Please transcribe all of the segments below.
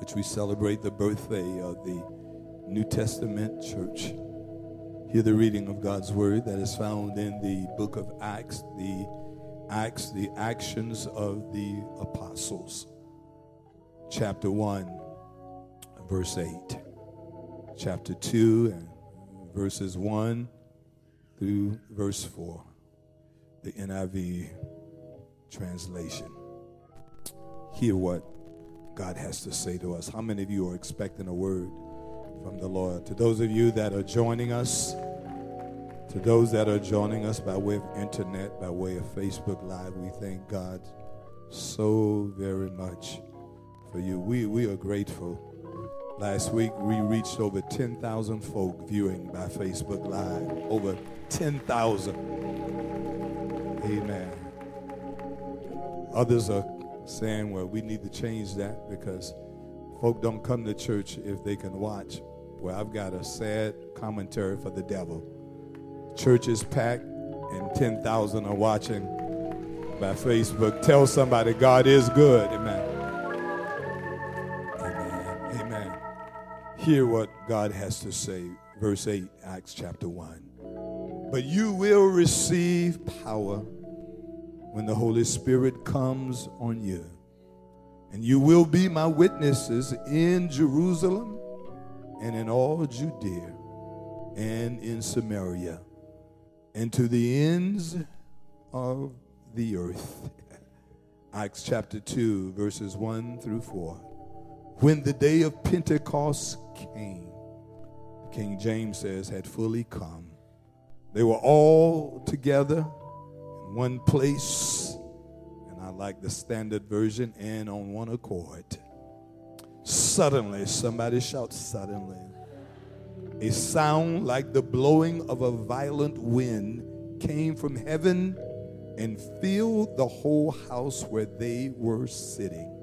which we celebrate the birthday of the New Testament church. Hear the reading of God's word that is found in the book of Acts, the Acts, the actions of the apostles, chapter 1, verse 8, chapter 2, and verses 1 through verse 4, the NIV translation. Hear what God has to say to us. How many of you are expecting a word from the Lord? To those of you that are joining us, to those that are joining us by way of internet, by way of Facebook Live, we thank God so very much for you. We, we are grateful. Last week, we reached over 10,000 folk viewing by Facebook Live. Over 10,000. Amen. Others are saying, well, we need to change that because folk don't come to church if they can watch. Well, I've got a sad commentary for the devil. Church is packed and 10,000 are watching by Facebook. Tell somebody God is good. Amen. Amen. Amen. Hear what God has to say. Verse 8, Acts chapter 1. But you will receive power when the Holy Spirit comes on you. And you will be my witnesses in Jerusalem and in all Judea and in Samaria and to the ends of the earth. Acts chapter 2, verses 1 through 4. When the day of Pentecost came, King James says, had fully come, they were all together one place, and I like the standard version, and on one accord. Suddenly, somebody shout, suddenly. A sound like the blowing of a violent wind came from heaven and filled the whole house where they were sitting.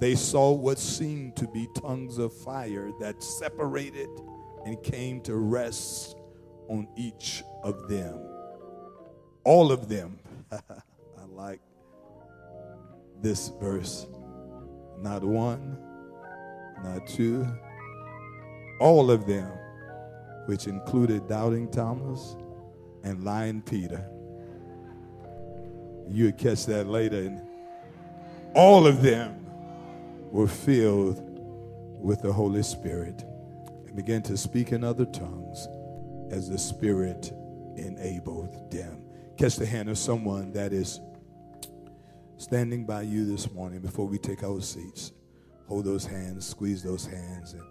They saw what seemed to be tongues of fire that separated and came to rest on each of them all of them. I like this verse. Not one, not two, all of them, which included doubting Thomas and lying Peter. You would catch that later. And all of them were filled with the Holy Spirit and began to speak in other tongues as the Spirit enabled them. Catch the hand of someone that is standing by you this morning before we take our seats. Hold those hands, squeeze those hands, and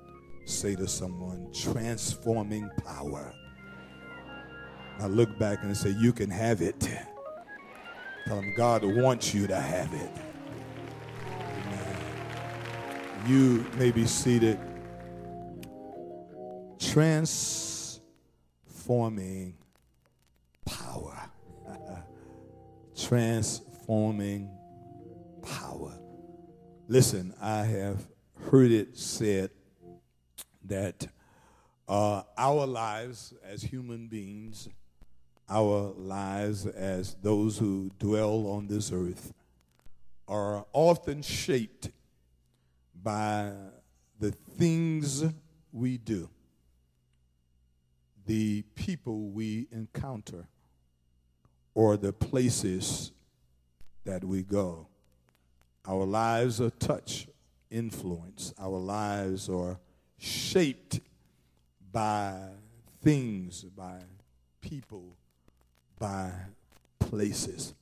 say to someone, transforming power. Now look back and say, You can have it. Tell them God wants you to have it. Amen. You may be seated. Transforming power transforming power. Listen, I have heard it said that uh, our lives as human beings, our lives as those who dwell on this earth, are often shaped by the things we do, the people we encounter or the places that we go. Our lives are touch, influence. Our lives are shaped by things, by people, by places.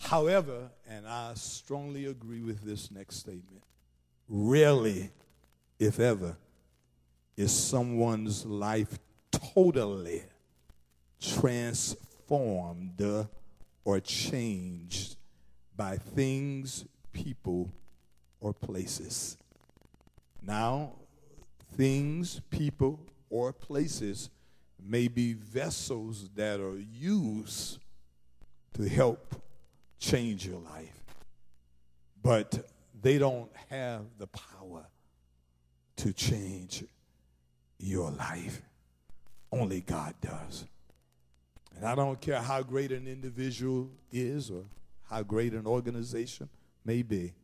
However, and I strongly agree with this next statement, rarely, if ever, is someone's life totally transformed formed or changed by things, people, or places. Now, things, people, or places may be vessels that are used to help change your life, but they don't have the power to change your life. Only God does. And I don't care how great an individual is or how great an organization may be,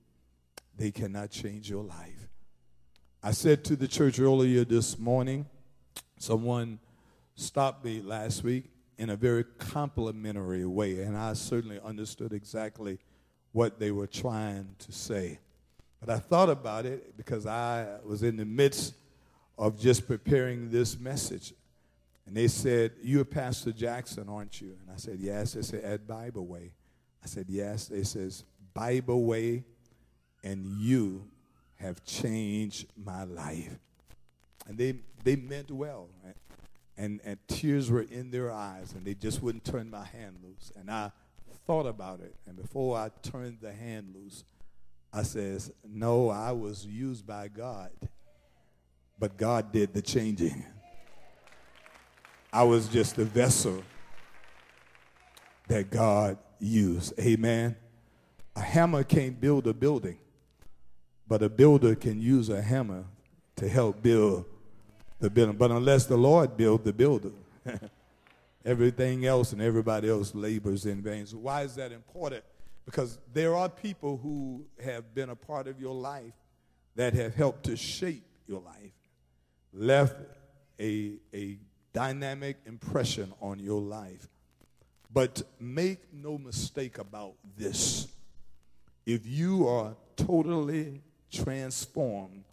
they cannot change your life. I said to the church earlier this morning, someone stopped me last week in a very complimentary way, and I certainly understood exactly what they were trying to say. But I thought about it because I was in the midst of just preparing this message. And they said, You're Pastor Jackson, aren't you? And I said, Yes. They said, At Bible Way. I said, Yes. They says, Bible Way, and you have changed my life. And they, they meant well. Right? And, and tears were in their eyes, and they just wouldn't turn my hand loose. And I thought about it. And before I turned the hand loose, I says, No, I was used by God, but God did the changing. I was just a vessel that God used. Amen. A hammer can't build a building, but a builder can use a hammer to help build the building. But unless the Lord build the builder, everything else and everybody else labors in vain. So why is that important? Because there are people who have been a part of your life that have helped to shape your life, left a, a dynamic impression on your life. But make no mistake about this. If you are totally transformed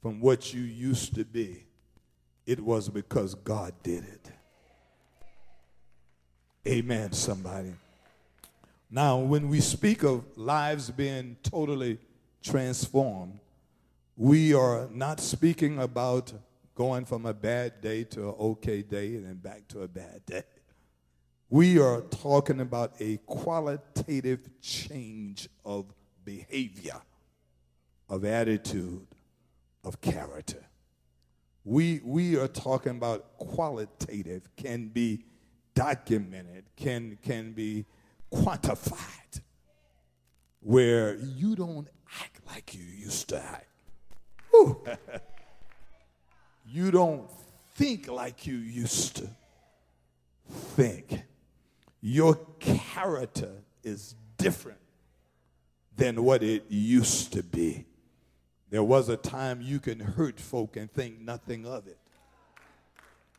from what you used to be, it was because God did it. Amen, somebody. Now, when we speak of lives being totally transformed, we are not speaking about going from a bad day to an okay day and then back to a bad day. We are talking about a qualitative change of behavior, of attitude, of character. We, we are talking about qualitative, can be documented, can, can be quantified, where you don't act like you used to act. you don't think like you used to think. Your character is different than what it used to be. There was a time you can hurt folk and think nothing of it.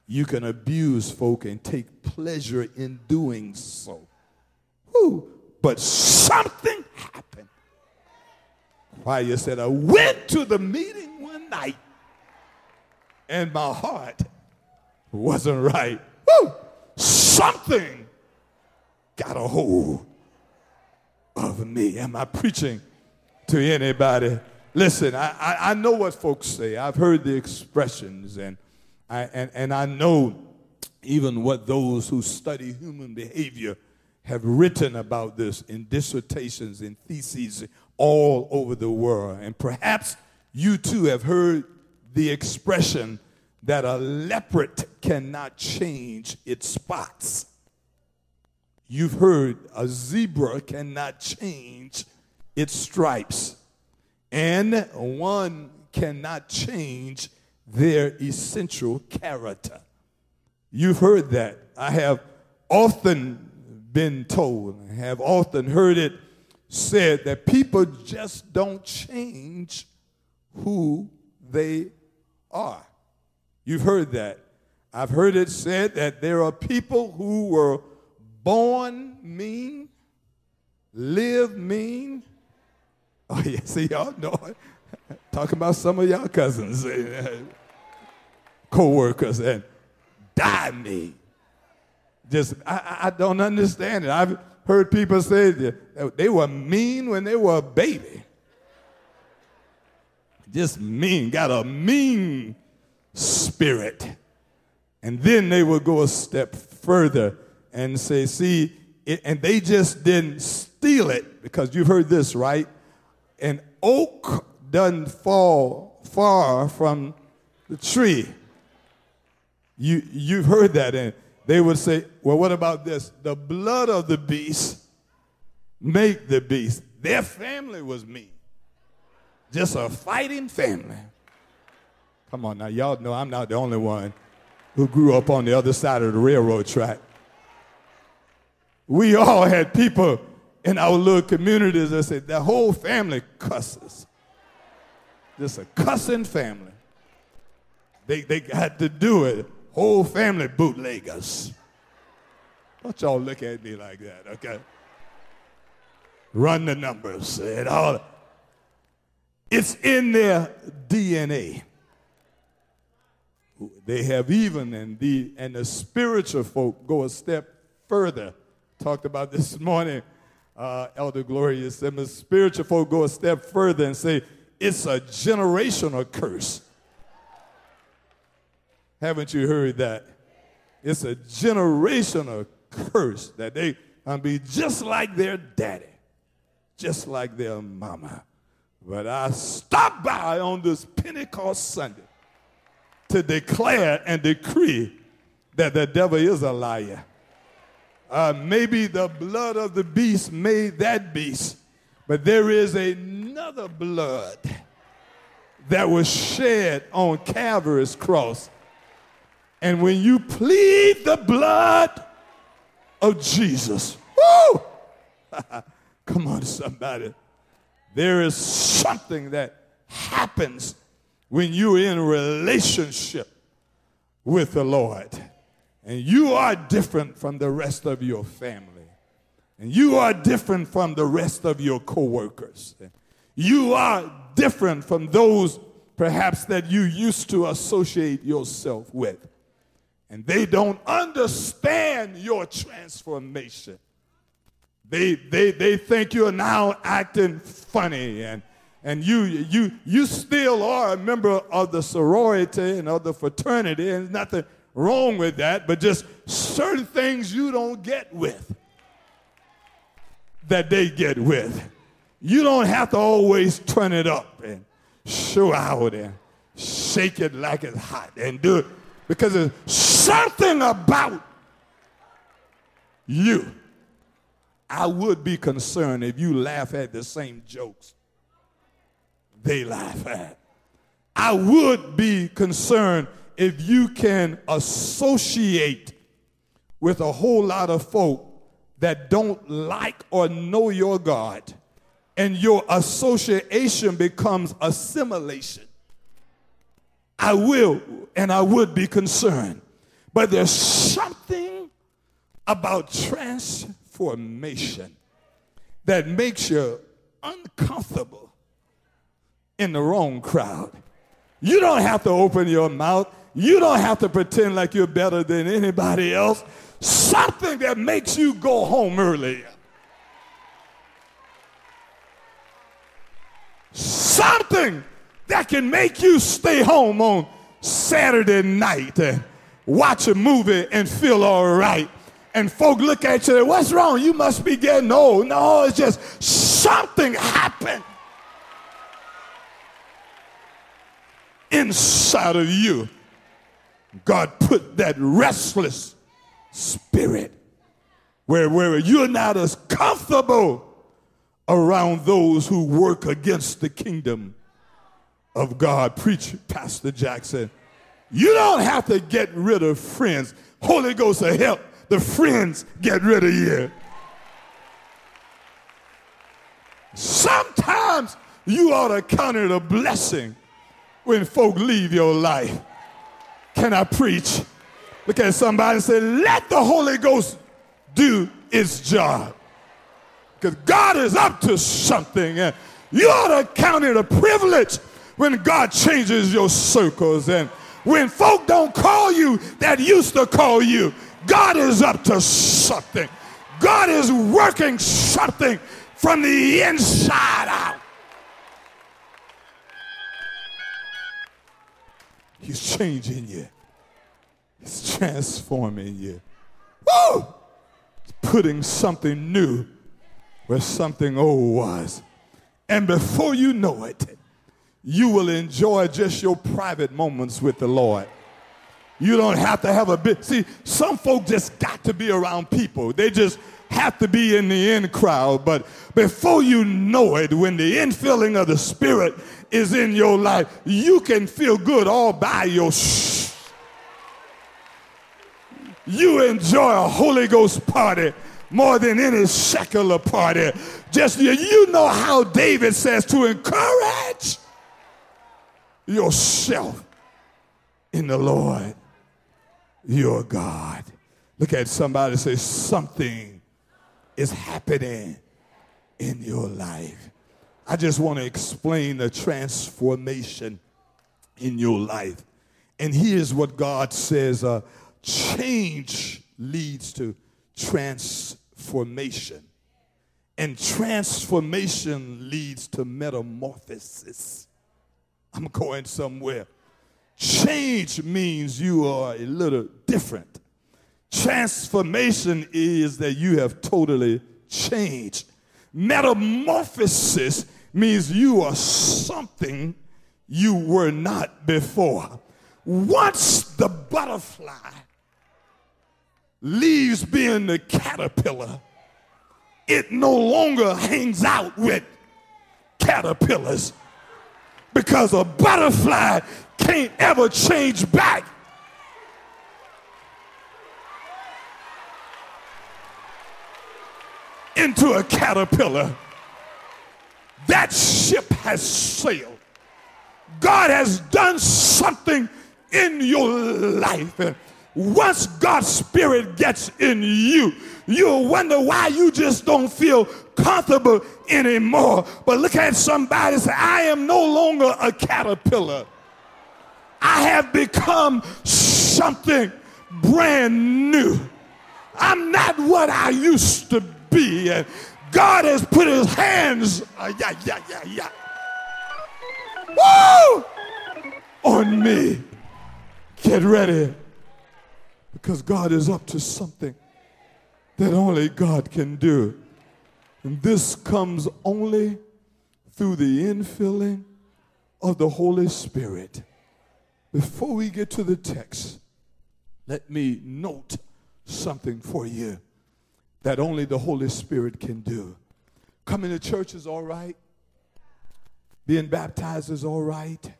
You can abuse folk and take pleasure in doing so. Whew. But something happened. Why you said, I went to the meeting one night and my heart wasn't right. Woo! Something got a hold of me. Am I preaching to anybody? Listen, I, I, I, know what folks say. I've heard the expressions, and I, and, and I know even what those who study human behavior have written about this in dissertations and theses all over the world. And perhaps you too have heard the expression that a leopard cannot change its spots. You've heard a zebra cannot change its stripes, and one cannot change their essential character. You've heard that. I have often been told, I have often heard it said that people just don't change who they are. You've heard that. I've heard it said that there are people who were born mean, live mean. Oh, yeah, see, y'all know it. Talking about some of y'all cousins, eh, co workers, and die mean. Just, I, I don't understand it. I've heard people say that they were mean when they were a baby. Just mean, got a mean spirit. And then they would go a step further and say, see, it, and they just didn't steal it because you've heard this, right? An oak doesn't fall far from the tree. You, you've heard that. And they would say, well, what about this? The blood of the beast make the beast. Their family was me. Just a fighting family. Come on now, y'all know I'm not the only one who grew up on the other side of the railroad track. We all had people in our little communities that said the whole family cusses. Just a cussing family. They, they had to do it. Whole family bootleggers. Don't y'all look at me like that, okay? Run the numbers and all. It's in their DNA. They have even, and the, and the spiritual folk go a step further. Talked about this morning, uh, Elder Gloria said, the spiritual folk go a step further and say, it's a generational curse. Haven't you heard that? It's a generational curse that they gonna be just like their daddy, just like their mama. But I stopped by on this Pentecost Sunday to declare and decree that the devil is a liar. Uh, maybe the blood of the beast made that beast, but there is another blood that was shed on Calvary's cross. And when you plead the blood of Jesus, woo! Come on, somebody. There is something that happens when you're in relationship with the Lord. And you are different from the rest of your family. And you are different from the rest of your coworkers. You are different from those perhaps that you used to associate yourself with. And they don't understand your transformation. They, they, they think you're now acting funny and, and you, you, you still are a member of the sorority and of the fraternity, and nothing wrong with that, but just certain things you don't get with that they get with. You don't have to always turn it up and show out and shake it like it's hot and do it because there's something about you I would be concerned if you laugh at the same jokes they laugh at. I would be concerned if you can associate with a whole lot of folk that don't like or know your God, and your association becomes assimilation. I will and I would be concerned. But there's something about trans formation that makes you uncomfortable in the wrong crowd. You don't have to open your mouth. You don't have to pretend like you're better than anybody else. Something that makes you go home early. Something that can make you stay home on Saturday night and watch a movie and feel all right and folk look at you, what's wrong? You must be getting old. No, it's just something happened inside of you. God put that restless spirit where, where you're not as comfortable around those who work against the kingdom of God. Preach, Pastor Jackson. You don't have to get rid of friends. Holy Ghost will help the friends get rid of you. Sometimes you ought to count it a blessing when folk leave your life. Can I preach? Look at somebody and say, let the Holy Ghost do its job. Because God is up to something. And you ought to count it a privilege when God changes your circles and when folk don't call you that used to call you. God is up to something. God is working something from the inside out. He's changing you. He's transforming you. Woo! He's putting something new where something old was. And before you know it, you will enjoy just your private moments with the Lord. You don't have to have a bit. See, some folk just got to be around people. They just have to be in the in crowd. But before you know it, when the infilling of the Spirit is in your life, you can feel good all by yourself. You enjoy a Holy Ghost party more than any secular party. Just you know how David says to encourage yourself in the Lord your God. Look at somebody say, Something is happening in your life. I just want to explain the transformation in your life. And here's what God says uh, change leads to transformation. And transformation leads to metamorphosis. I'm going somewhere. Change means you are a little different. Transformation is that you have totally changed. Metamorphosis means you are something you were not before. Once the butterfly leaves being the caterpillar, it no longer hangs out with caterpillars because a butterfly can't ever change back. Into a caterpillar. That ship has sailed. God has done something in your life. Once God's Spirit gets in you, you'll wonder why you just don't feel comfortable anymore. But look at somebody say, I am no longer a caterpillar. I have become something brand new. I'm not what I used to be. And God has put his hands, uh, yeah, yeah, yeah, yeah. Woo! On me. Get ready because God is up to something that only God can do. And this comes only through the infilling of the Holy Spirit. Before we get to the text, let me note something for you that only the Holy Spirit can do. Coming to church is all right, being baptized is all right,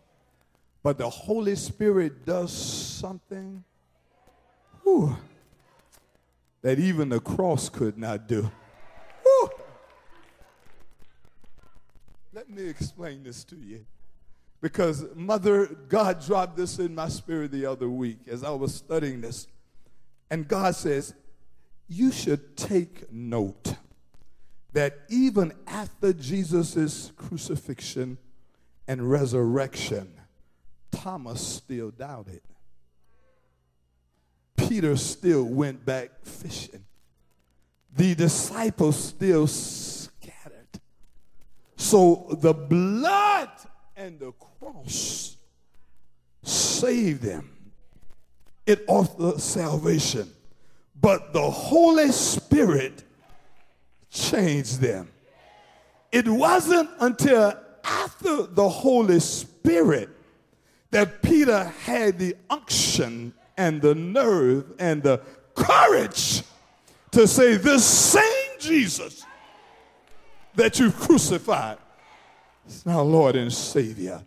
but the Holy Spirit does something whew, that even the cross could not do. Whew. Let me explain this to you. Because, Mother, God dropped this in my spirit the other week as I was studying this. And God says, You should take note that even after Jesus' crucifixion and resurrection, Thomas still doubted. Peter still went back fishing. The disciples still scattered. So the blood and the cross saved them. It offered salvation. But the Holy Spirit changed them. It wasn't until after the Holy Spirit that Peter had the unction and the nerve and the courage to say, This same Jesus that you crucified is now Lord and Savior.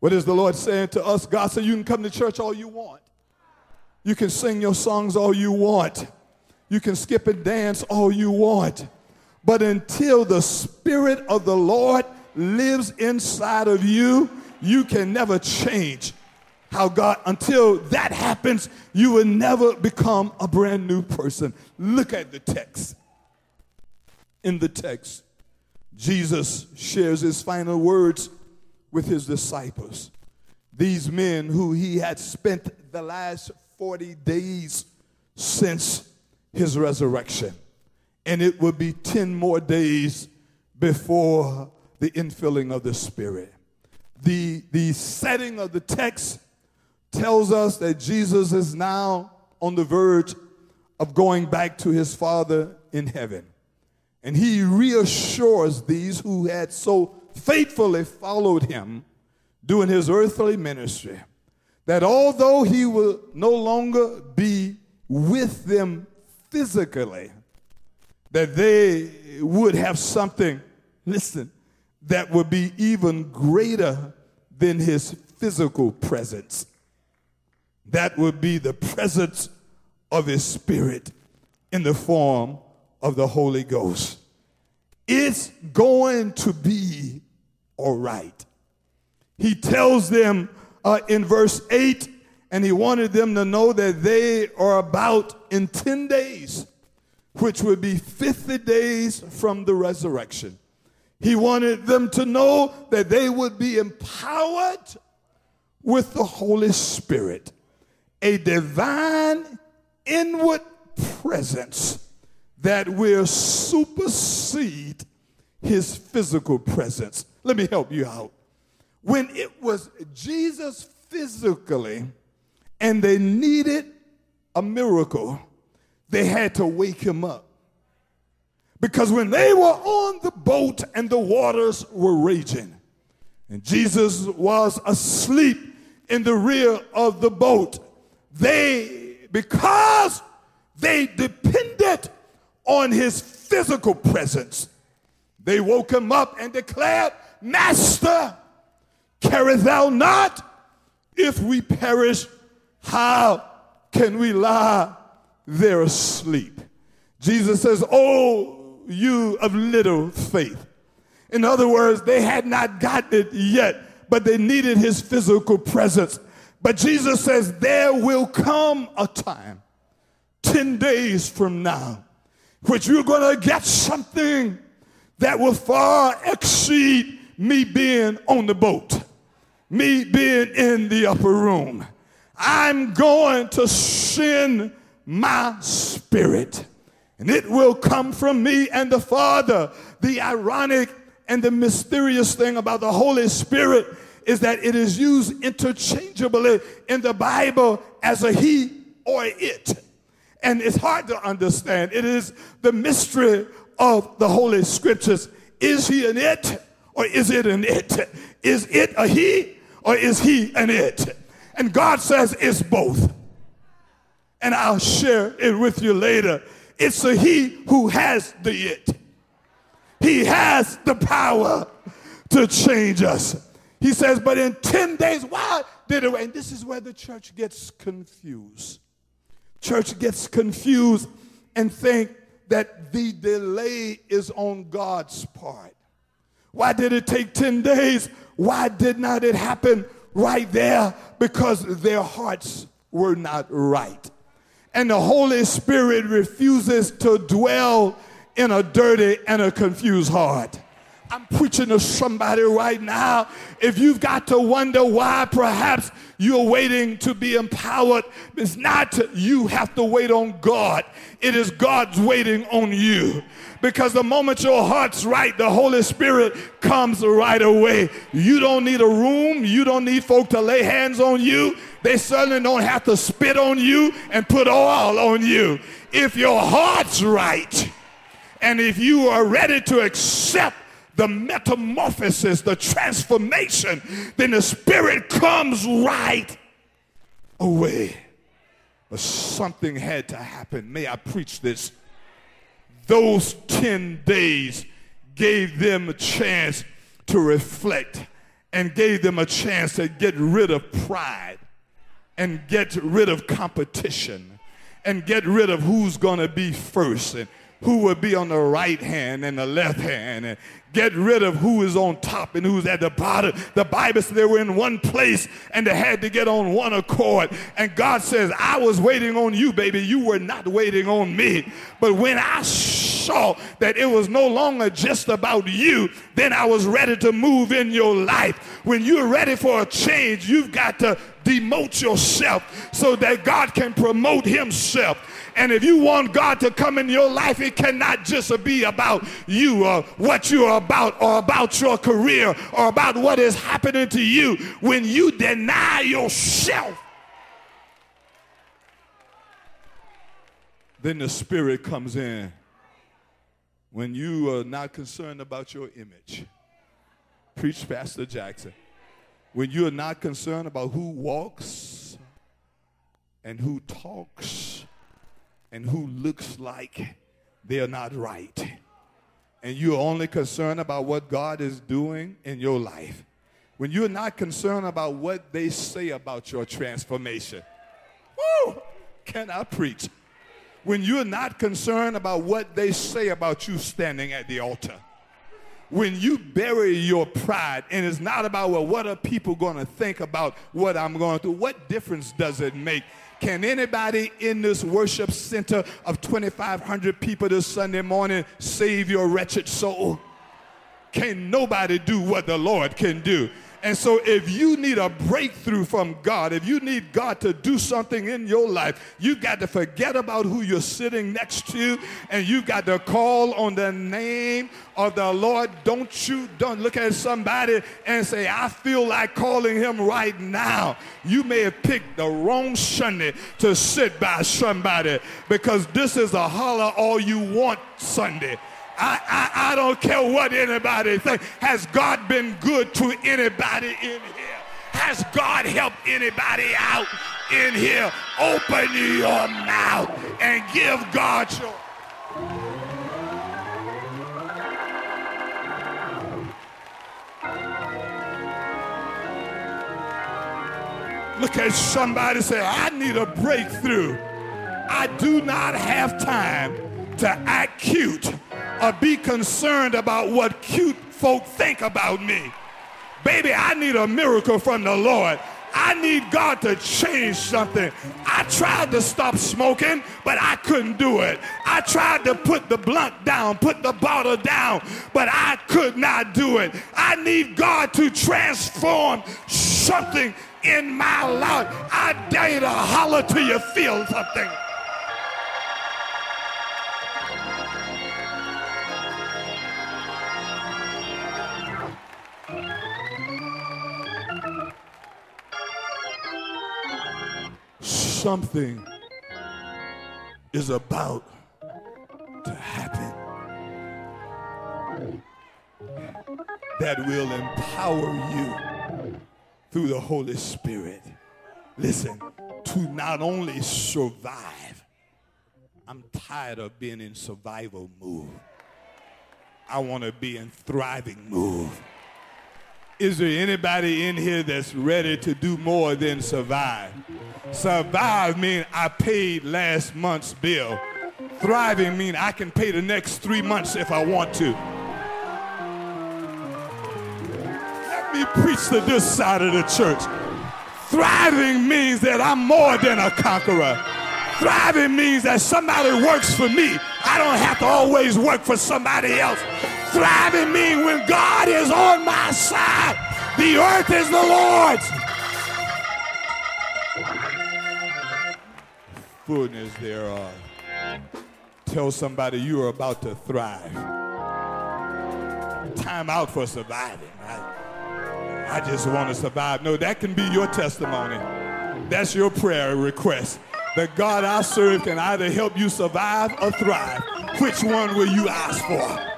What is the Lord saying to us? God said, You can come to church all you want. You can sing your songs all you want. You can skip and dance all you want. But until the Spirit of the Lord lives inside of you, you can never change how God, until that happens, you will never become a brand new person. Look at the text. In the text, Jesus shares his final words with his disciples. These men who he had spent the last 40 days since his resurrection. And it would be 10 more days before the infilling of the Spirit. The, the setting of the text tells us that Jesus is now on the verge of going back to his Father in heaven. And he reassures these who had so faithfully followed him during his earthly ministry that although he will no longer be with them physically, that they would have something, listen, that would be even greater than his physical presence that would be the presence of His Spirit in the form of the Holy Ghost. It's going to be all right. he tells them uh, in verse 8, and he wanted them to know that they are about in 10 days, which would be 50 days from the resurrection. He wanted them to know that they would be empowered with the Holy Spirit, a divine inward presence that will supersede his physical presence. Let me help you out. When it was Jesus physically and they needed a miracle, they had to wake him up. Because when they were on the boat and the waters were raging, and Jesus was asleep in the rear of the boat, they, because they depended on his physical presence, they woke him up and declared, Master, carest thou not? If we perish, how can we lie there asleep? Jesus says, Oh, you of little faith. In other words, they had not gotten it yet, but they needed his physical presence. But Jesus says, There will come a time, 10 days from now, which you're going to get something that will far exceed me being on the boat, me being in the upper room. I'm going to send my spirit, and it will come from me and the Father. The ironic and the mysterious thing about the Holy Spirit is that it is used interchangeably in the Bible as a he or it. And it's hard to understand. It is the mystery of the Holy Scriptures. Is he an it or is it an it? Is it a he or is he an it? And God says it's both. And I'll share it with you later. It's a he who has the it. He has the power to change us. He says, but in 10 days, why did it? And this is where the church gets confused. Church gets confused and think that the delay is on God's part. Why did it take 10 days? Why did not it happen right there? Because their hearts were not right. And the Holy Spirit refuses to dwell in a dirty and a confused heart. I'm preaching to somebody right now. If you've got to wonder why perhaps you're waiting to be empowered, it's not you have to wait on God. It is God's waiting on you. Because the moment your heart's right, the Holy Spirit comes right away. You don't need a room. You don't need folk to lay hands on you. They certainly don't have to spit on you and put oil on you. If your heart's right, and if you are ready to accept the metamorphosis, the transformation, then the Spirit comes right away. But something had to happen. May I preach this? Those 10 days gave them a chance to reflect and gave them a chance to get rid of pride and get rid of competition and get rid of who's going to be first and who will be on the right hand and the left hand and get rid of who is on top and who's at the bottom. The Bible says they were in one place and they had to get on one accord. And God says, I was waiting on you, baby. You were not waiting on me. But when I saw that it was no longer just about you, then I was ready to move in your life. When you're ready for a change, you've got to demote yourself so that God can promote himself. And if you want God to come in your life, it cannot just be about you or what you're about or about your career or about what is happening to you. When you deny yourself, then the Spirit comes in. When you are not concerned about your image, preach Pastor Jackson. When you are not concerned about who walks and who talks and who looks like they're not right. And you're only concerned about what God is doing in your life. When you're not concerned about what they say about your transformation. Woo! Can I preach? When you're not concerned about what they say about you standing at the altar when you bury your pride and it's not about, well, what are people going to think about what I'm going through? What difference does it make? Can anybody in this worship center of 2,500 people this Sunday morning save your wretched soul? Can nobody do what the Lord can do? And so, if you need a breakthrough from God, if you need God to do something in your life, you've got to forget about who you're sitting next to and you've got to call on the name of the Lord. Don't you don't look at somebody and say, I feel like calling him right now. You may have picked the wrong Sunday to sit by somebody because this is a holler all you want Sunday. I, I, I don't care what anybody thinks. Has God been good to anybody in here? Has God helped anybody out in here? Open your mouth and give God your. Look at somebody say, I need a breakthrough. I do not have time to act cute or be concerned about what cute folk think about me. Baby, I need a miracle from the Lord. I need God to change something. I tried to stop smoking, but I couldn't do it. I tried to put the blunt down, put the bottle down, but I could not do it. I need God to transform something in my life. I dare you to holler till you feel something. Something is about to happen that will empower you through the Holy Spirit. Listen, to not only survive, I'm tired of being in survival mode. I want to be in thriving mode. Is there anybody in here that's ready to do more than survive? Survive means I paid last month's bill. Thriving means I can pay the next three months if I want to. Let me preach to this side of the church. Thriving means that I'm more than a conqueror. Thriving means that somebody works for me. I don't have to always work for somebody else. Thriving means when God is on my side, the earth is the Lord's fullness thereof. Tell somebody you are about to thrive. Time out for surviving, right? I just want to survive. No, that can be your testimony. That's your prayer request. The God I serve can either help you survive or thrive. Which one will you ask for?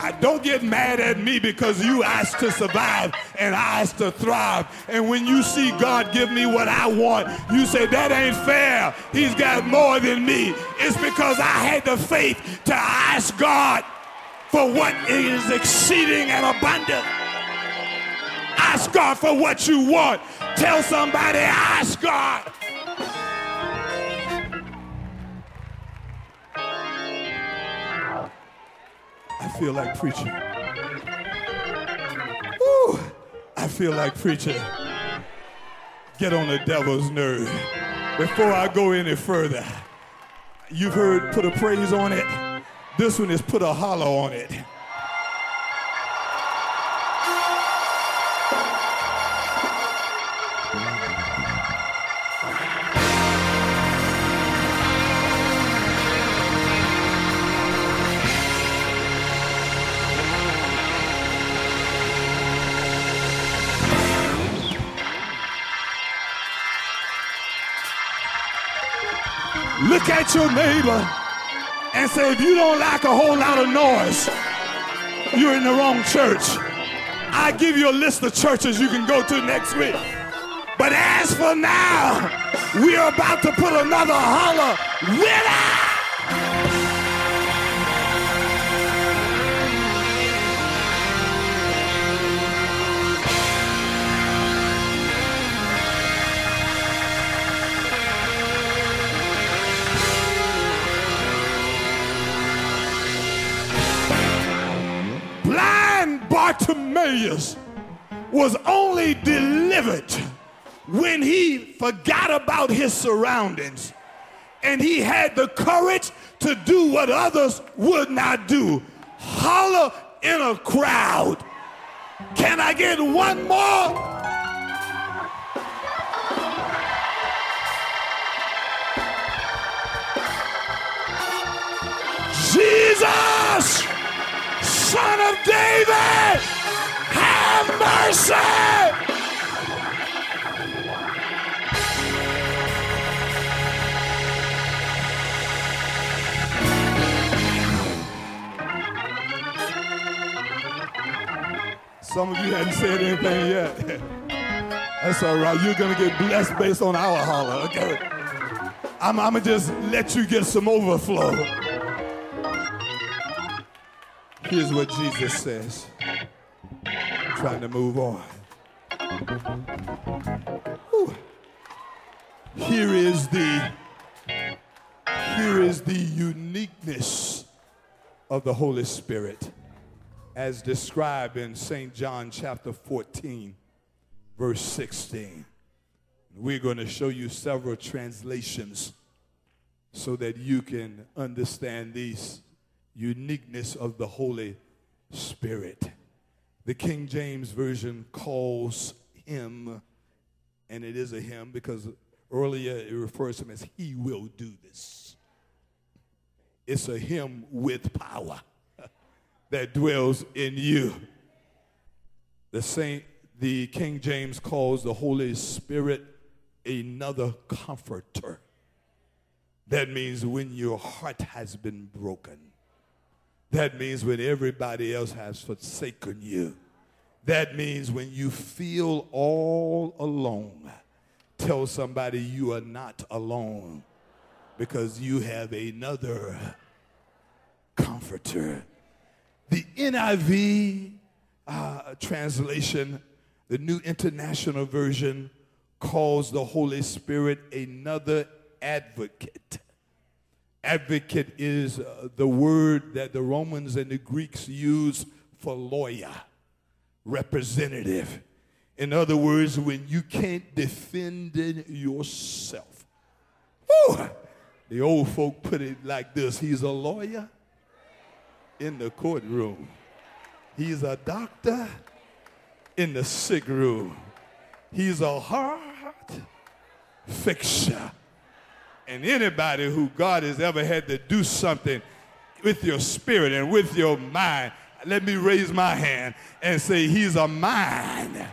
I don't get mad at me because you asked to survive and I asked to thrive. And when you see God give me what I want, you say, that ain't fair. He's got more than me. It's because I had the faith to ask God for what is exceeding and abundant. Ask God for what you want. Tell somebody, ask God. I feel like preaching. Woo, I feel like preaching. Get on the devil's nerve. Before I go any further, you've heard put a praise on it. This one is put a holler on it. Look at your neighbor and say, if you don't like a whole lot of noise, you're in the wrong church. I give you a list of churches you can go to next week. But as for now, we are about to put another holler winner. Bartimaeus was only delivered when he forgot about his surroundings and he had the courage to do what others would not do holler in a crowd. Can I get one more? David, have mercy. Some of you hadn't said anything yet. That's all right. You're going to get blessed based on our holler, okay? I'm, I'm going to just let you get some overflow. Here's what Jesus says. I'm trying to move on. Whew. Here is the here is the uniqueness of the Holy Spirit as described in St. John chapter 14, verse 16. We're going to show you several translations so that you can understand these uniqueness of the Holy Spirit. The King James Version calls him, and it is a him because earlier it refers to him as he will do this. It's a him with power that dwells in you. The Saint, the King James calls the Holy Spirit another comforter. That means when your heart has been broken. That means when everybody else has forsaken you. That means when you feel all alone. Tell somebody you are not alone because you have another comforter. The NIV uh, translation, the New International Version, calls the Holy Spirit another advocate. Advocate is uh, the word that the Romans and the Greeks use for lawyer, representative. In other words, when you can't defend yourself. The old folk put it like this He's a lawyer in the courtroom. He's a doctor in the sick room. He's a heart fixer. And anybody who God has ever had to do something with your spirit and with your mind, let me raise my hand and say, He's a mind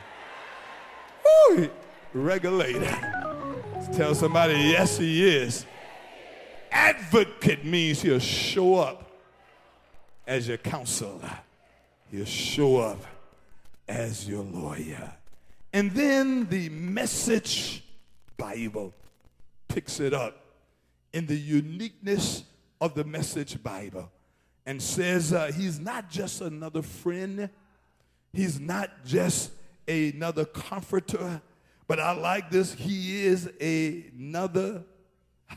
Woo, regulator. Tell somebody, yes, He is. Advocate means He'll show up as your counselor, he'll show up as your lawyer. And then the message Bible picks it up in the uniqueness of the message Bible and says uh, he's not just another friend, he's not just another comforter, but I like this, he is another.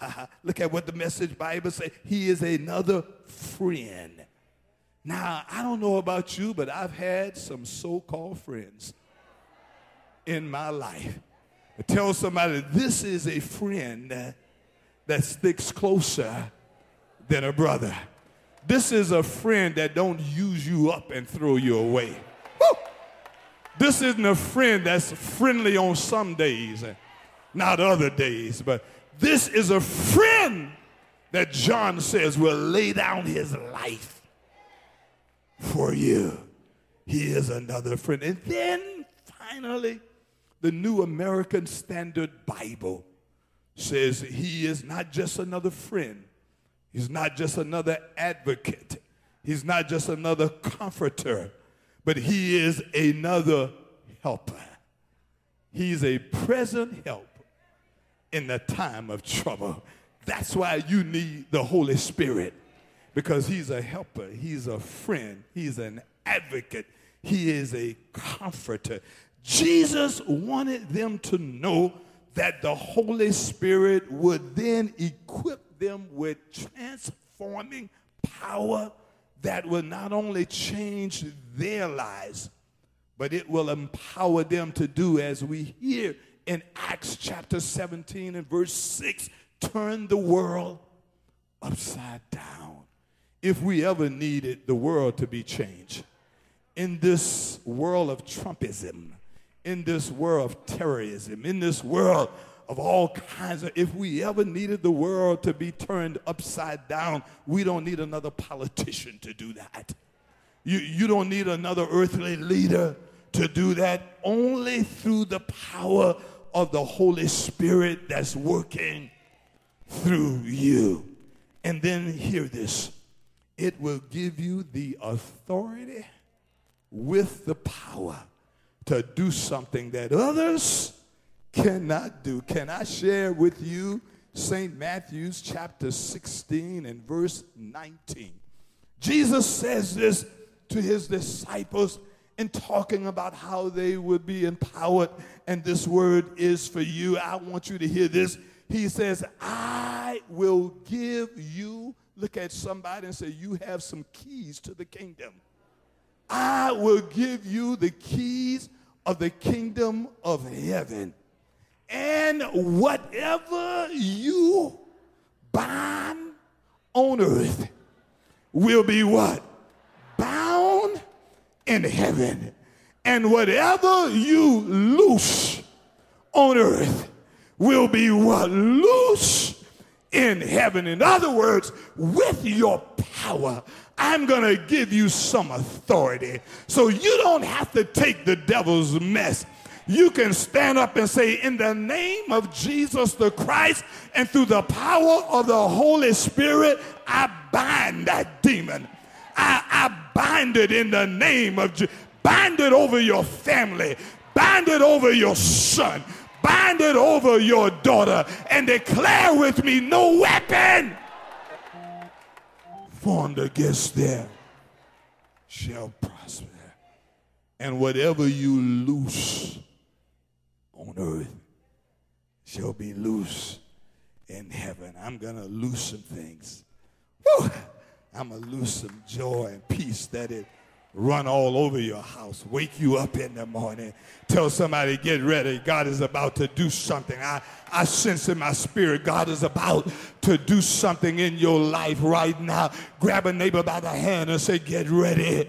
Look at what the message Bible says. He is another friend. Now, I don't know about you, but I've had some so called friends in my life. I tell somebody this is a friend that sticks closer than a brother. This is a friend that don't use you up and throw you away. Woo! This isn't a friend that's friendly on some days not other days, but this is a friend that John says will lay down his life for you. He is another friend. And then finally, the New American Standard Bible says he is not just another friend, he's not just another advocate, he's not just another comforter, but he is another helper. He's a present help in the time of trouble. That's why you need the Holy Spirit because he's a helper, he's a friend, he's an advocate, he is a comforter. Jesus wanted them to know that the Holy Spirit would then equip them with transforming power that will not only change their lives, but it will empower them to do as we hear in Acts chapter 17 and verse 6 turn the world upside down. If we ever needed the world to be changed, in this world of Trumpism, in this world of terrorism, in this world of all kinds of, if we ever needed the world to be turned upside down, we don't need another politician to do that. You, you don't need another earthly leader to do that. Only through the power of the Holy Spirit that's working through you. And then hear this it will give you the authority with the power to do something that others cannot do. Can I share with you St. Matthew's chapter 16 and verse 19? Jesus says this to his disciples in talking about how they would be empowered, and this word is for you. I want you to hear this. He says, I will give you, look at somebody and say, You have some keys to the kingdom. I will give you the keys of the kingdom of heaven. And whatever you bind on earth will be what? Bound in heaven. And whatever you loose on earth will be what? Loose in heaven. In other words, with your power, I'm going to give you some authority. So you don't have to take the devil's mess. You can stand up and say, In the name of Jesus the Christ and through the power of the Holy Spirit, I bind that demon. I, I bind it in the name of Jesus. Bind it over your family. Bind it over your son bind it over your daughter and declare with me no weapon formed against them shall prosper. And whatever you loose on earth shall be loose in heaven. I'm going to loose some things. I'm going to loose some joy and peace that it run all over your house, wake you up in the morning, tell somebody, get ready. God is about to do something. I, I sense in my spirit, God is about to do something in your life right now. Grab a neighbor by the hand and say, get ready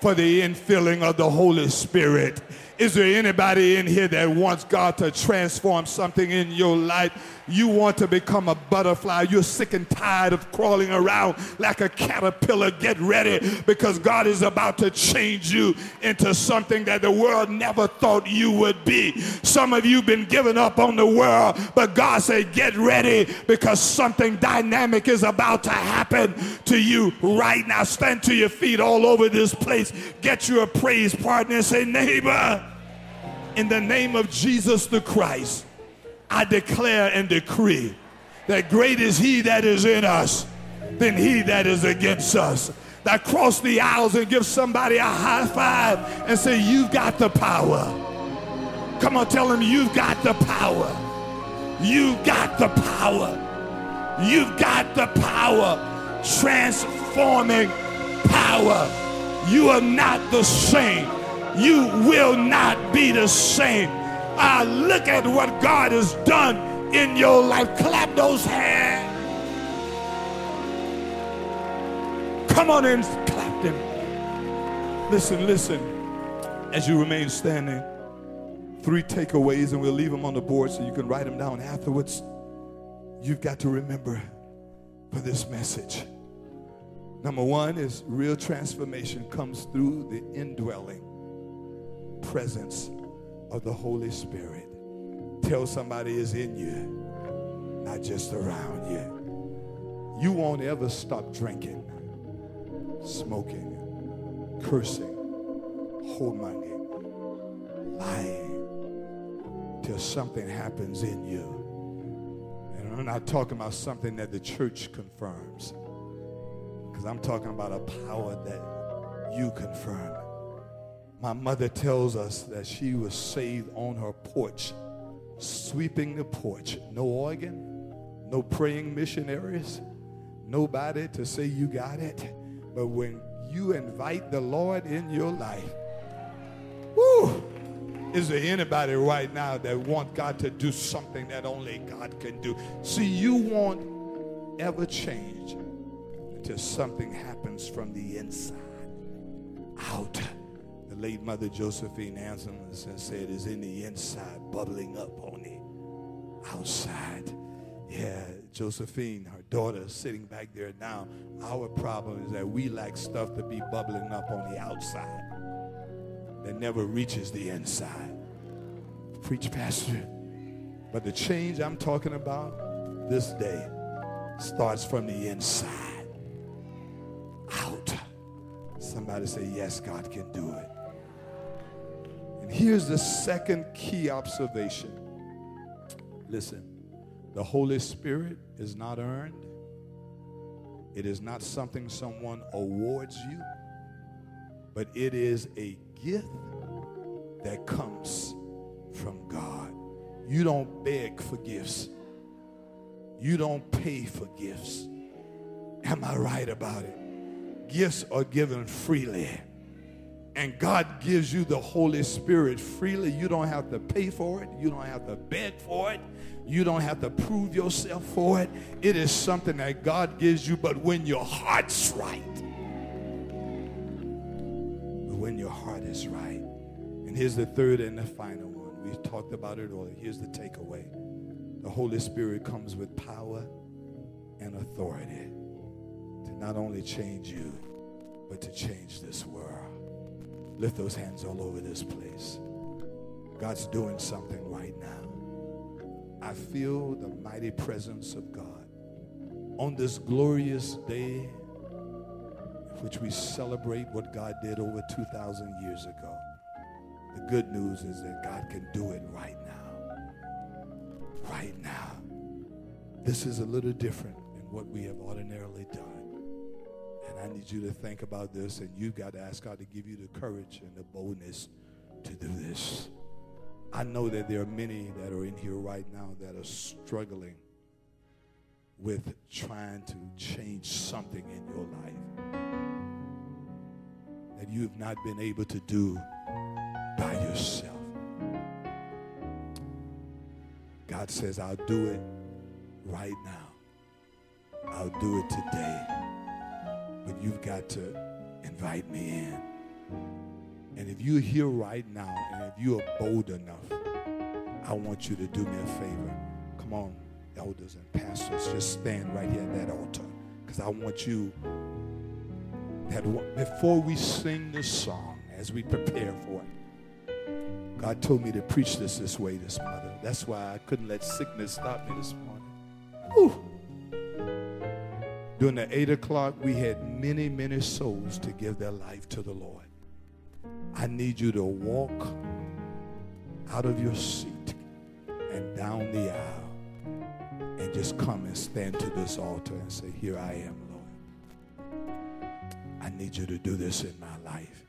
for the infilling of the Holy Spirit. Is there anybody in here that wants God to transform something in your life? You want to become a butterfly. You're sick and tired of crawling around like a caterpillar. Get ready because God is about to change you into something that the world never thought you would be. Some of you have been giving up on the world, but God said, Get ready because something dynamic is about to happen to you right now. Stand to your feet all over this place. Get you a praise partner and say, Neighbor, in the name of Jesus the Christ. I declare and decree that great is he that is in us than he that is against us. That cross the aisles and give somebody a high five and say, You've got the power. Come on, tell them you've got the power. You've got the power. You've got the power. Transforming power. You are not the same. You will not be the same Ah, look at what God has done in your life. Clap those hands. Come on and clap them. Listen, listen. As you remain standing, three takeaways, and we'll leave them on the board so you can write them down afterwards. You've got to remember for this message. Number one is real transformation comes through the indwelling presence of the Holy Spirit. Tell somebody is in you, not just around you. You won't ever stop drinking, smoking, cursing, whoremongering, lying, till something happens in you. And I'm not talking about something that the church confirms, because I'm talking about a power that you confirm. My mother tells us that she was saved on her porch, sweeping the porch. No organ, no praying missionaries, nobody to say you got it. But when you invite the Lord in your life, woo, Is there anybody right now that want God to do something that only God can do? See, you won't ever change until something happens from the inside out. Late Mother Josephine Anselson said, is in the inside, bubbling up on the outside. Yeah, Josephine, her daughter, sitting back there now. Our problem is that we like stuff to be bubbling up on the outside that never reaches the inside. Preach, Pastor. But the change I'm talking about this day starts from the inside out. Somebody say, Yes, God can do it. Here's the second key observation. Listen, the Holy Spirit is not earned, it is not something someone awards you, but it is a gift that comes from God. You don't beg for gifts. You don't pay for gifts. Am I right about it? Gifts are given freely. And God gives you the Holy Spirit freely. You don't have to pay for it. You don't have to beg for it. You don't have to prove yourself for it. It is something that God gives you, but when your heart's right. When your heart is right. And here's the third and the final one. We talked about it earlier. Here's the takeaway the Holy Spirit comes with power and authority to not only change you, but to change this world. Lift those hands all over this place. God's doing something right now. I feel the mighty presence of God on this glorious day which we celebrate what God did over 2,000 years ago. The good news is that God can do it right now. Right now. This is a little different than what we have ordinarily done. And I need you to think about this, and you've got to ask God to give you the courage and the boldness to do this. I know that there are many that are in here right now that are struggling with trying to change something in your life that you have not been able to do by yourself. God says, I'll do it right now. I'll do it today. But you've got to invite me in. And if you're here right now and if you are bold enough, I want you to do me a favor. Come on, elders and pastors, just stand right here at that altar because I want you that before we sing this song, as we prepare for it, God told me to preach this this way this mother. That's why I couldn't let sickness stop me this morning. During the 8 o'clock, we had many, many souls to give their life to the Lord. I need you to walk out of your seat and down the aisle and just come and stand to this altar and say, Here I am, Lord. I need you to do this in my life.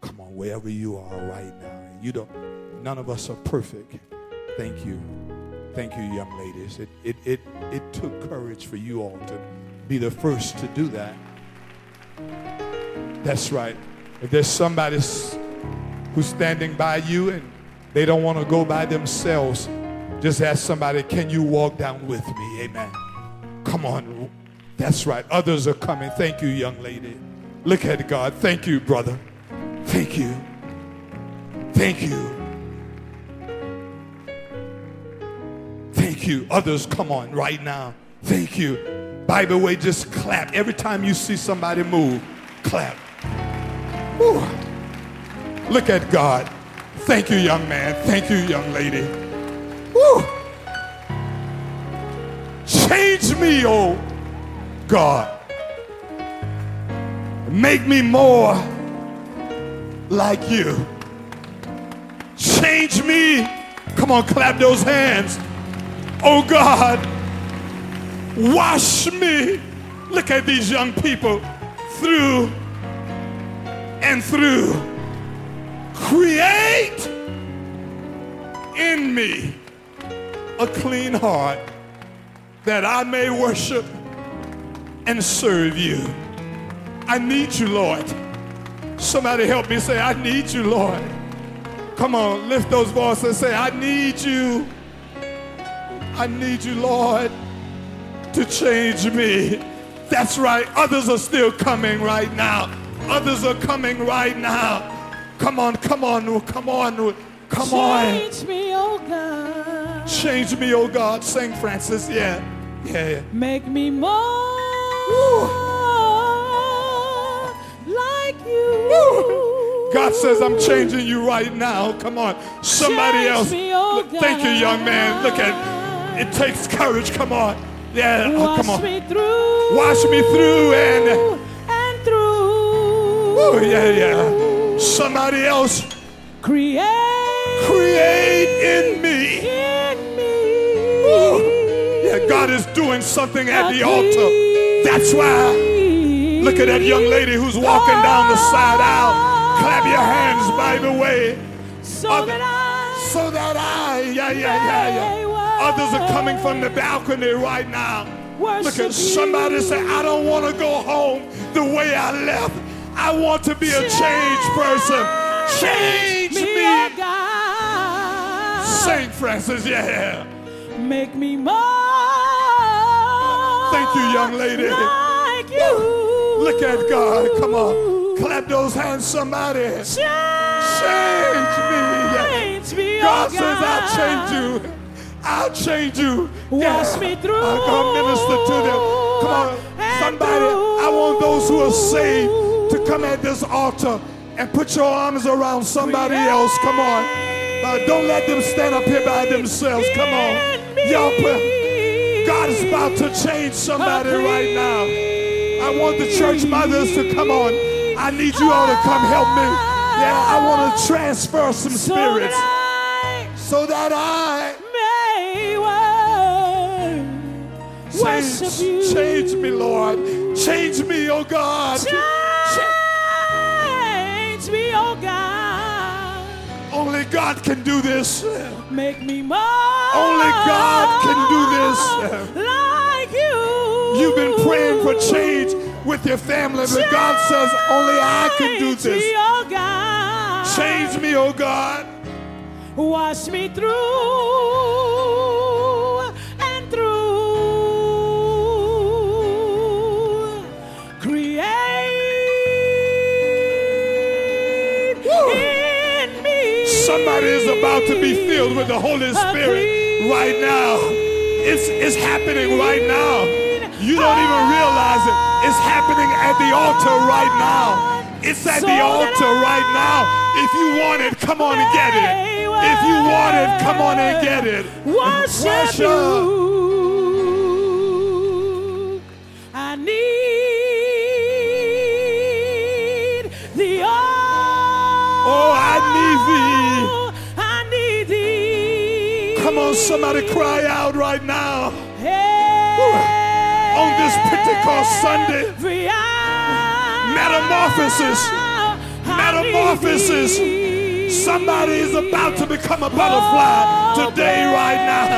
Come on, wherever you are right now. You don't, none of us are perfect. Thank you. Thank you, young ladies. It, it, it, it took courage for you all to be the first to do that. That's right. If there's somebody who's standing by you and they don't want to go by themselves, just ask somebody, can you walk down with me? Amen. Come on. That's right. Others are coming. Thank you, young lady. Look at God. Thank you, brother. Thank you. Thank you. Thank you. Others, come on right now. Thank you. The way, just clap. Every time you see somebody move, clap. Woo. Look at God. Thank you, young man. Thank you, young lady. Woo. Change me, oh God. Make me more like you. Change me. Come on, clap those hands. Oh God, wash me. Look at these young people through and through. Create in me a clean heart that I may worship and serve you. I need you, Lord. Somebody help me say, I need you, Lord. Come on, lift those voices and say, I need you. I need you, Lord, to change me. That's right. Others are still coming right now. Others are coming right now. Come on, come on, come on, come on. Change me, oh God. Change me, oh God. Sing, Francis. Yeah, yeah, yeah. Make me more like you. Woo. God says, I'm changing you right now. Come on. Somebody Change else. me, oh Look, Thank you, young man. Look at it. takes courage. Come on. Yeah, oh, Wash come on. me through. Wash me through and and through. oh yeah, yeah. Somebody else Create create in me. in me. Ooh. Yeah, God is doing something at the altar. That's why. Look at that young lady who's walking down the side aisle. Clap your hands, by the way. So that I So that I, yeah, yeah, yeah, yeah. Others are coming from the balcony right now. Look at somebody you. say, I don't want to go home the way I left. I want to be a changed person. Change me, me. God. Saint Francis, yeah. Make me more. Thank you, young lady. Like you. Look at God. Come on. Clap those hands, somebody. Change, Change me. Yeah. Change me, oh God oh says, I'll change you. I'll change you. Wash me through I'm going to minister to them. Come on. Somebody, I want those who are saved to come at this altar and put your arms around somebody else. Come on. Uh, don't let them stand up here by themselves. Come on. Y'all God is about to change somebody right now. I want the church mothers to come on. I need you all to come help me. Yeah, I want to transfer some so spirits so that I change, you. change me, Lord. Change me, oh God. Change me, oh God. Only God can do this. Make me more. Only God can do this. Like you. You've been praying for change with your family, but God says only I can do Change me, this. oh God. Change me, oh God. Wash me through Somebody is about to be filled with the Holy Spirit right now. It's, it's happening right now. You don't even realize it. It's happening at the altar right now. It's at the altar right now. If you want it, come on and get it. If you want it, come on and get it. Worship, somebody cry out right now. Hey, On this Pentecost Sunday, Metamorphosis. Metamorphosis. Somebody is about to become a butterfly oh, today, right now.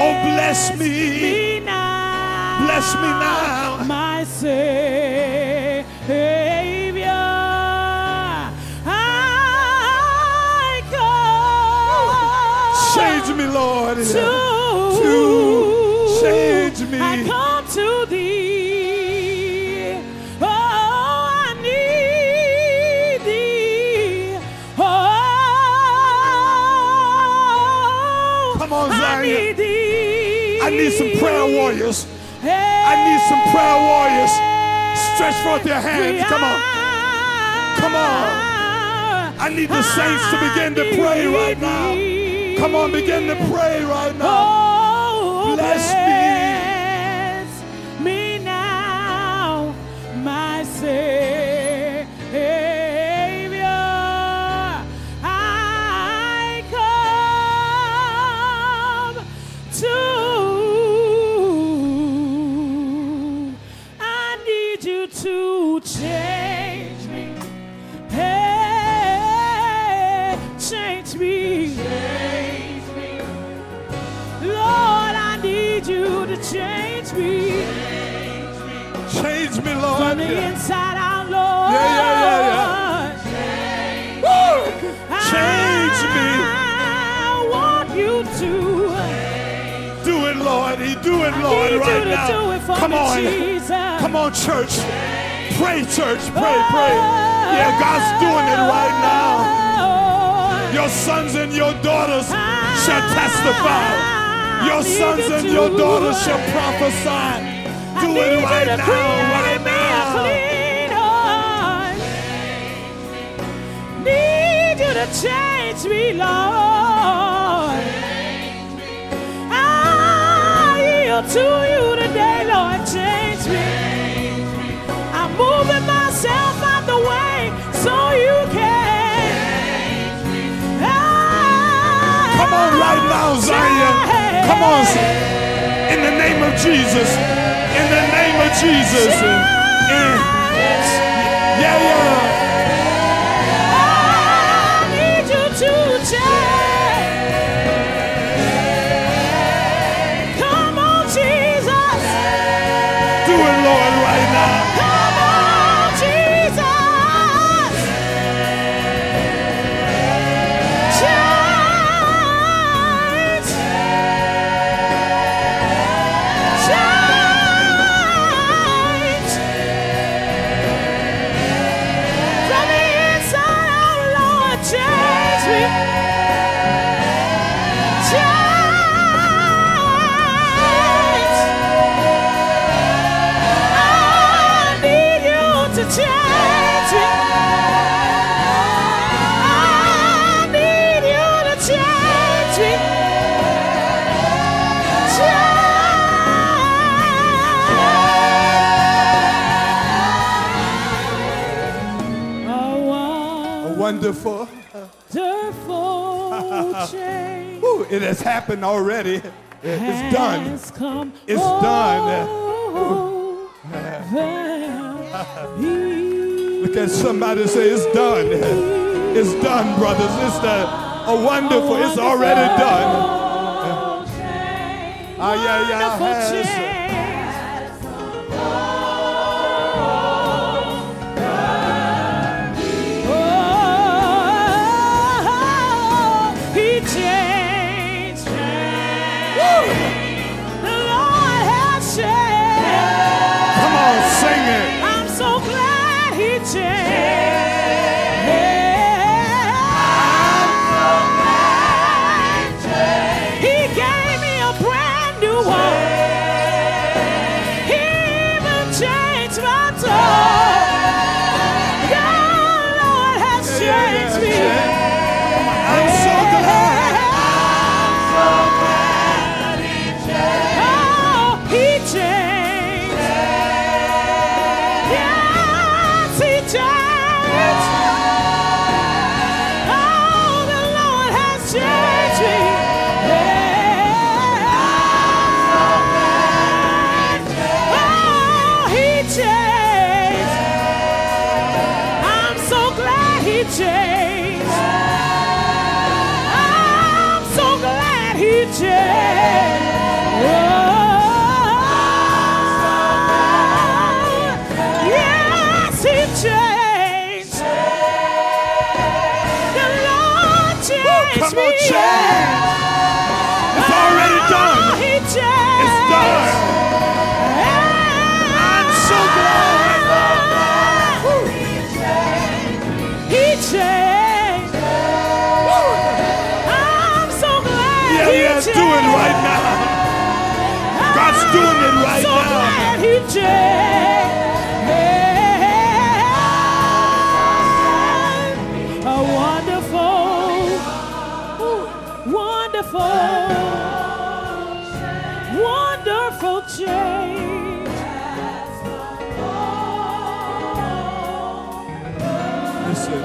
Oh, bless me. Bless me now. To, change me. I come to thee. Oh, I need thee. Oh, Come on, I need thee. I need some prayer warriors. Hey, I need some prayer warriors. Stretch forth your hands. Come on. Come on. I need the saints to begin to pray right now. Come on, begin to pray right now. Oh, oh Bless me. Do it, Lord, right now. do it for Come on. Come on, church. Pray, church. Pray, pray. Yeah, God's doing it right now. Oh, your sons and your daughters shall testify. Your sons and your daughters shall prophesy. Do it right now, right now. Need you to change me, Lord. Yield to you today, Lord. Change me. I'm moving myself out the way so you can. Come on right now, Zion. Come on. In the name of Jesus. In the name of Jesus. In- happened already. It's done. It's done. Look at somebody say it's done. It's done, brothers. It's the a wonderful. It's already done. Ah, yeah, yeah. Listen,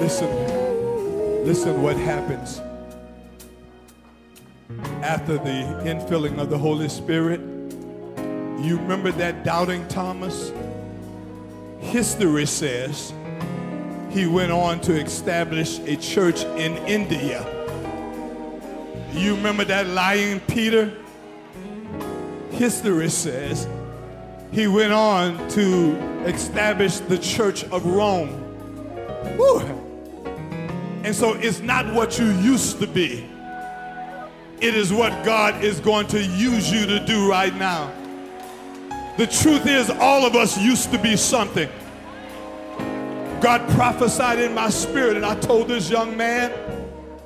listen, listen what happens after the infilling of the Holy Spirit. You remember that doubting Thomas? History says he went on to establish a church in India. You remember that lying Peter? History says he went on to establish the Church of Rome. And so it's not what you used to be. It is what God is going to use you to do right now. The truth is, all of us used to be something. God prophesied in my spirit, and I told this young man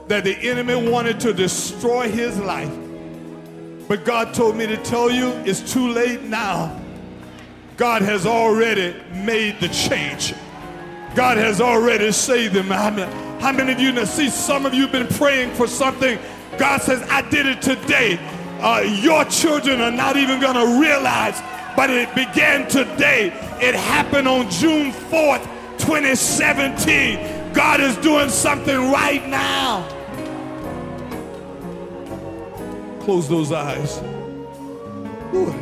that the enemy wanted to destroy his life. But God told me to tell you it's too late now. God has already made the change. God has already saved them. How many of you now see some of you have been praying for something? God says, I did it today. Uh, your children are not even going to realize, but it began today. It happened on June 4th, 2017. God is doing something right now. Close those eyes. Ooh.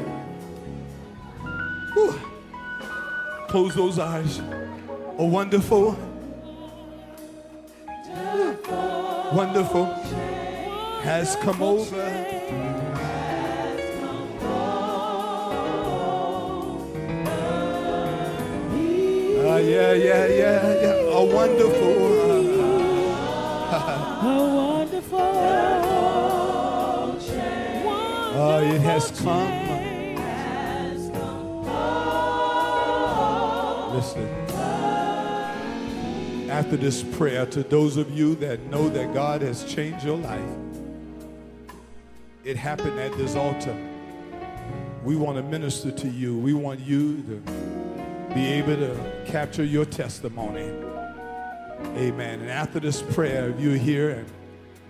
Ooh. Close those eyes. A wonderful, wonderful has come over. Uh, yeah, yeah, yeah, yeah. A wonderful. A wonderful Uh, it has come. Listen. After this prayer, to those of you that know that God has changed your life, it happened at this altar. We want to minister to you. We want you to be able to capture your testimony. Amen. And after this prayer, if you're here and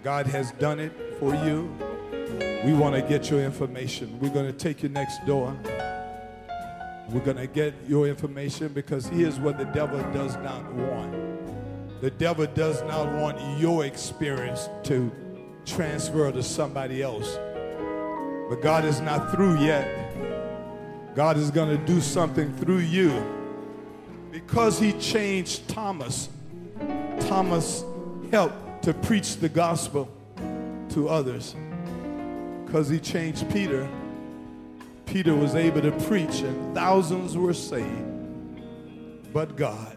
God has done it for you, we want to get your information. We're going to take you next door. We're going to get your information because here's what the devil does not want. The devil does not want your experience to transfer to somebody else. But God is not through yet. God is going to do something through you. Because he changed Thomas, Thomas helped to preach the gospel to others. Because he changed Peter, Peter was able to preach and thousands were saved. But God,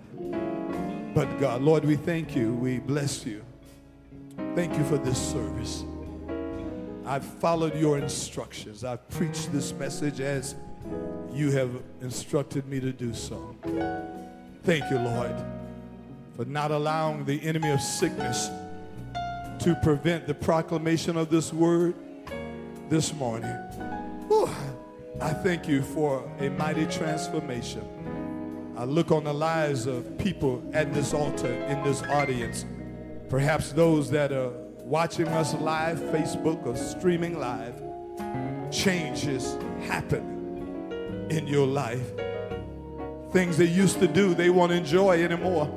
but God, Lord, we thank you. We bless you. Thank you for this service. I've followed your instructions. I've preached this message as you have instructed me to do so. Thank you, Lord, for not allowing the enemy of sickness to prevent the proclamation of this word this morning. Whew. I thank you for a mighty transformation. I look on the lives of people at this altar, in this audience, perhaps those that are watching us live, Facebook or streaming live. Changes happen in your life. Things they used to do, they won't enjoy anymore.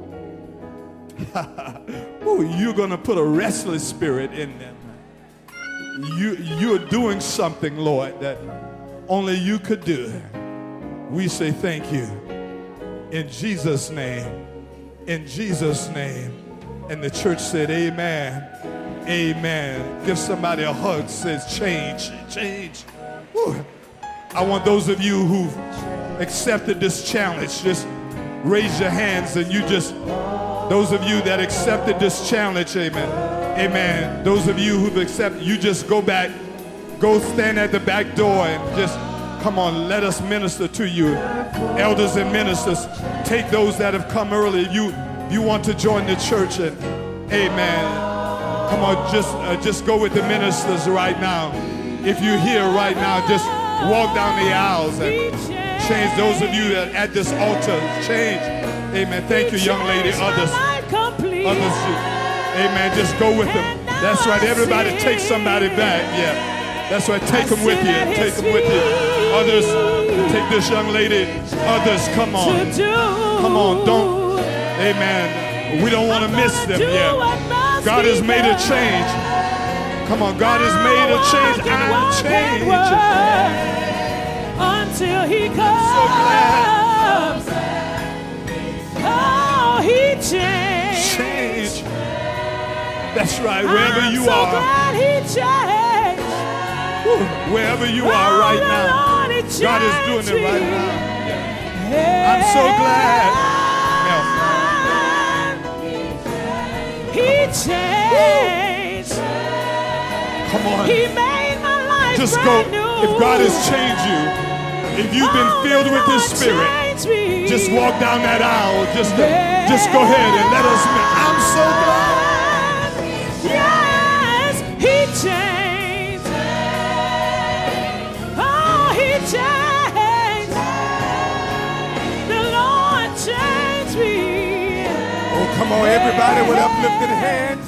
Ooh, you're going to put a restless spirit in them. You, you're doing something, Lord, that only you could do. We say thank you. In Jesus' name. In Jesus' name. And the church said, Amen. Amen. Give somebody a hug. Says, change, change. Whew. I want those of you who've accepted this challenge, just raise your hands and you just, those of you that accepted this challenge, amen. Amen. Those of you who've accepted, you just go back, go stand at the back door and just come on, let us minister to you. Elders and ministers, take those that have come early. You you want to join the church and amen. Come on, just uh, just go with the ministers right now. If you're here right now, just walk down the aisles and change those of you that at this altar. Change. Amen. Thank you, young lady. Others. Others. Amen. Just go with them. That's right. Everybody take somebody back. Yeah. That's right. Take them with you. Take them with you. Others. Take this young lady. Others. Come on. Come on. Don't. Amen. We don't want to miss them. Yeah. God has made a change. Come on. God has made a change. I change. Until he So glad. comes. Oh, he changed. Change. That's right. Wherever you so are. glad he changed. Wherever you are right now. God is doing it right now. I'm so glad. He changed. Come on. He made my life Just go. new. If God has changed you, if you've been Oh, filled with His Spirit, just walk down that aisle. Just, just go ahead and let us. I'm so glad. Come on, everybody with uplifted hands.